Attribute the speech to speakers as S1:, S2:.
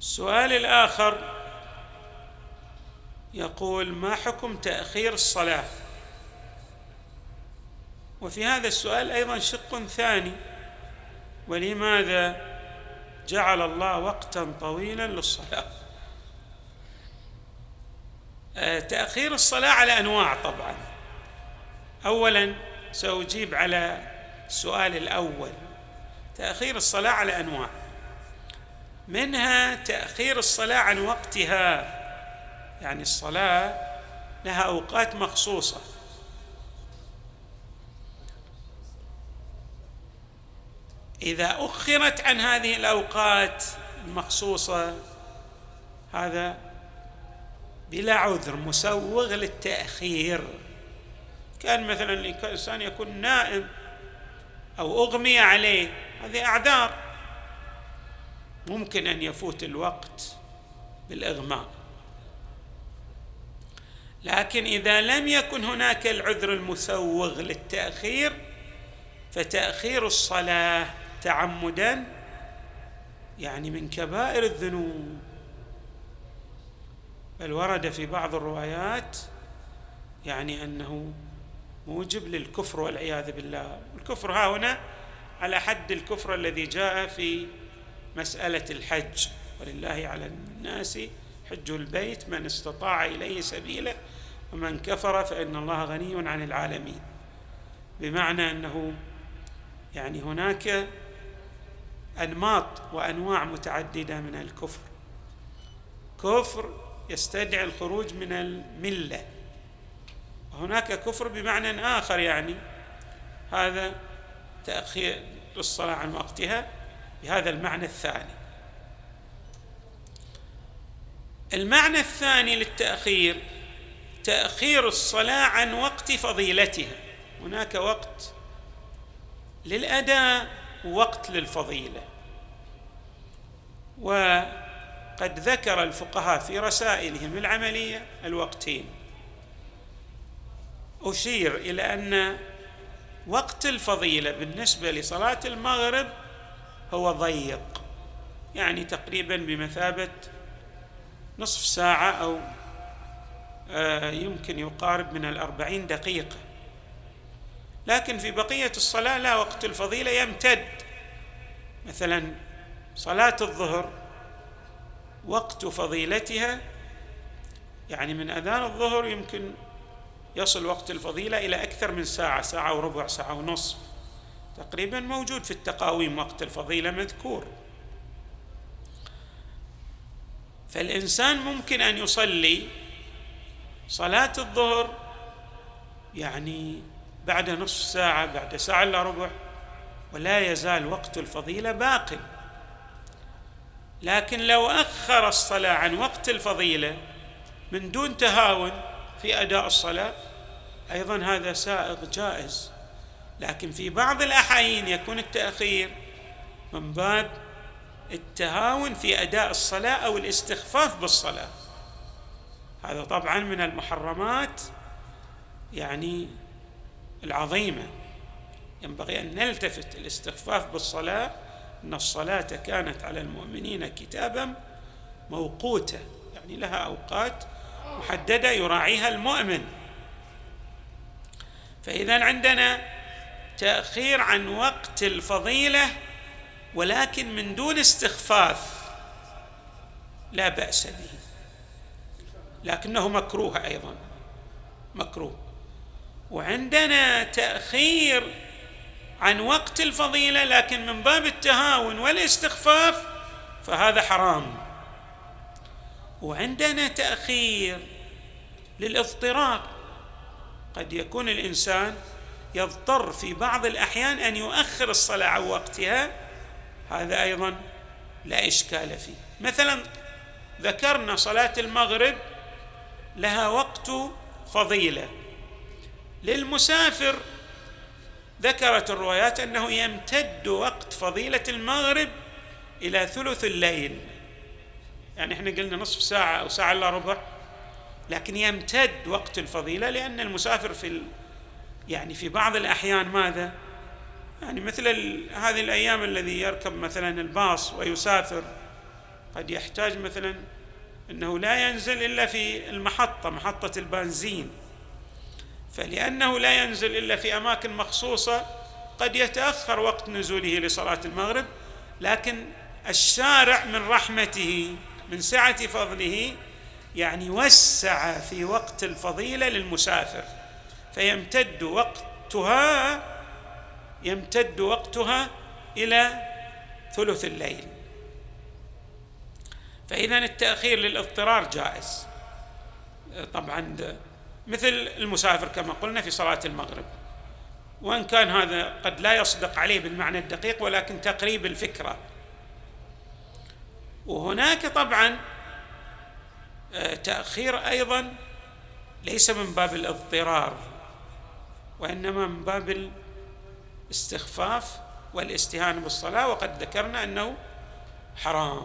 S1: السؤال الآخر يقول ما حكم تأخير الصلاة؟ وفي هذا السؤال أيضا شق ثاني ولماذا جعل الله وقتا طويلا للصلاة؟ آه، تأخير الصلاة على أنواع طبعا. أولا سأجيب على السؤال الأول تأخير الصلاة على أنواع. منها تأخير الصلاة عن وقتها. يعني الصلاة لها أوقات مخصوصة. إذا أخرت عن هذه الأوقات المخصوصة هذا بلا عذر مسوغ للتأخير. كان مثلا الإنسان يكون نائم أو أغمي عليه هذه أعذار. ممكن أن يفوت الوقت بالإغماء. لكن إذا لم يكن هناك العذر المسوغ للتأخير فتأخير الصلاة تعمدا يعني من كبائر الذنوب. بل ورد في بعض الروايات يعني أنه موجب للكفر والعياذ بالله. الكفر ها هنا على حد الكفر الذي جاء في مسألة الحج. ولله على الناس حج البيت. من استطاع إليه سبيلا ومن كفر فإن الله غني عن العالمين. بمعنى أنه يعني هناك أنماط وأنواع متعددة من الكفر. كفر يستدعي الخروج من الملة. وهناك كفر بمعنى آخر يعني. هذا تأخير الصلاه عن وقتها. بهذا المعنى الثاني. المعنى الثاني للتأخير تأخير الصلاة عن وقت فضيلتها. هناك وقت للأداء ووقت للفضيلة. وقد ذكر الفقهاء في رسائلهم العملية الوقتين. أشير إلى أن وقت الفضيلة بالنسبة لصلاة المغرب هو ضيق. يعني تقريبا بمثابة نصف ساعة أو آه، يمكن يقارب من الأربعين دقيقة. لكن في بقية الصلاة لا وقت الفضيلة يمتد. مثلا صلاة الظهر وقت فضيلتها يعني من أذان الظهر يمكن يصل وقت الفضيلة إلى أكثر من ساعة ساعة وربع ساعة ونصف. تقريبا موجود في التقاويم وقت الفضيلة مذكور. فالإنسان ممكن أن يصلي صلاة الظهر يعني بعد نصف ساعة بعد ساعة إلا ربع ولا يزال وقت الفضيلة باق. لكن لو أخر الصلاة عن وقت الفضيلة من دون تهاون في أداء الصلاة أيضا هذا سائغ جائز. لكن في بعض الأحايين يكون التأخير من باب التهاون في أداء الصلاة أو الاستخفاف بالصلاة. هذا طبعا من المحرمات يعني العظيمة. ينبغي أن نلتفت الاستخفاف بالصلاة إن الصلاة كانت على المؤمنين كتابا موقوتة يعني لها أوقات محددة يراعيها المؤمن. فاذا عندنا تأخير عن وقت الفضيلة ولكن من دون استخفاف لا بأس به. لكنه مكروه أيضا مكروه. وعندنا تأخير عن وقت الفضيلة لكن من باب التهاون والاستخفاف فهذا حرام. وعندنا تأخير للاضطرار. قد يكون الإنسان يضطر في بعض الأحيان أن يؤخر الصلاة عن وقتها. هذا أيضا لا إشكال فيه. مثلا ذكرنا صلاة المغرب لها وقت فضيلة. للمسافر ذكرت الروايات أنه يمتد وقت فضيلة المغرب إلى ثلث الليل. يعني إحنا قلنا نصف ساعة أو ساعة إلا ربع لكن يمتد وقت الفضيلة لأن المسافر في. يعني في بعض الأحيان ماذا يعني مثل. هذه الأيام الذي يركب مثلا الباص ويسافر قد يحتاج مثلا إنه لا ينزل إلا في المحطة محطة البنزين فلأنه لا ينزل إلا في أماكن مخصوصة قد يتأخر وقت نزوله لصلاة المغرب لكن الشارع من رحمته من سعة فضله يعني وسع في وقت الفضيلة للمسافر فيمتد وقتها يمتد وقتها إلى ثلث الليل. فإذا التأخير للاضطرار جائز. طبعا مثل المسافر كما قلنا في صلاة المغرب. وإن كان هذا قد لا يصدق عليه بالمعنى الدقيق ولكن تقريب الفكرة. وهناك طبعا آه، تأخير أيضا ليس من باب الاضطرار. وإنما من باب الاستخفاف والإستهانة بالصلاة وقد ذكرنا أنه حرام.